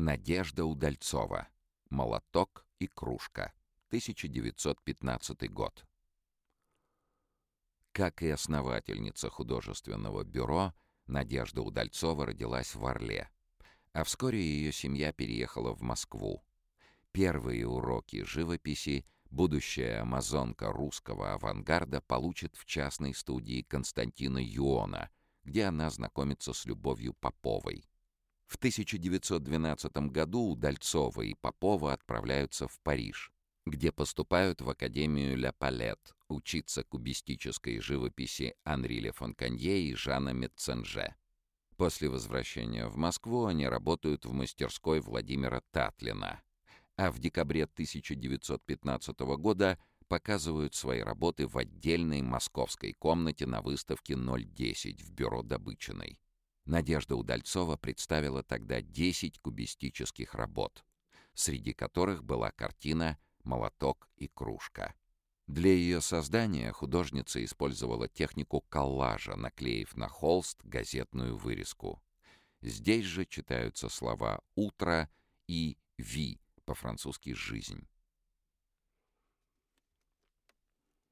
Надежда Удальцова. «Молоток и кружка». 1915 год. Как и основательница художественного бюро, Надежда Удальцова родилась в Орле, а вскоре ее семья переехала в Москву. Первые уроки живописи будущая амазонка русского авангарда получит в частной студии Константина Юона, где она знакомится с Любовью Поповой. В 1912 году Удальцова и Попова отправляются в Париж, где поступают в Академию Ля Палет учиться кубистической живописи Анри Ле Фонканье и Жана Метценже. После возвращения в Москву они работают в мастерской Владимира Татлина, а в декабре 1915 года показывают свои работы в отдельной московской комнате на выставке 010 в бюро Добычиной. Надежда Удальцова представила тогда 10 кубистических работ, среди которых была картина «Молоток и кружка». Для ее создания художница использовала технику коллажа, наклеив на холст газетную вырезку. Здесь же читаются слова «утро» и «ви» по-французски «жизнь».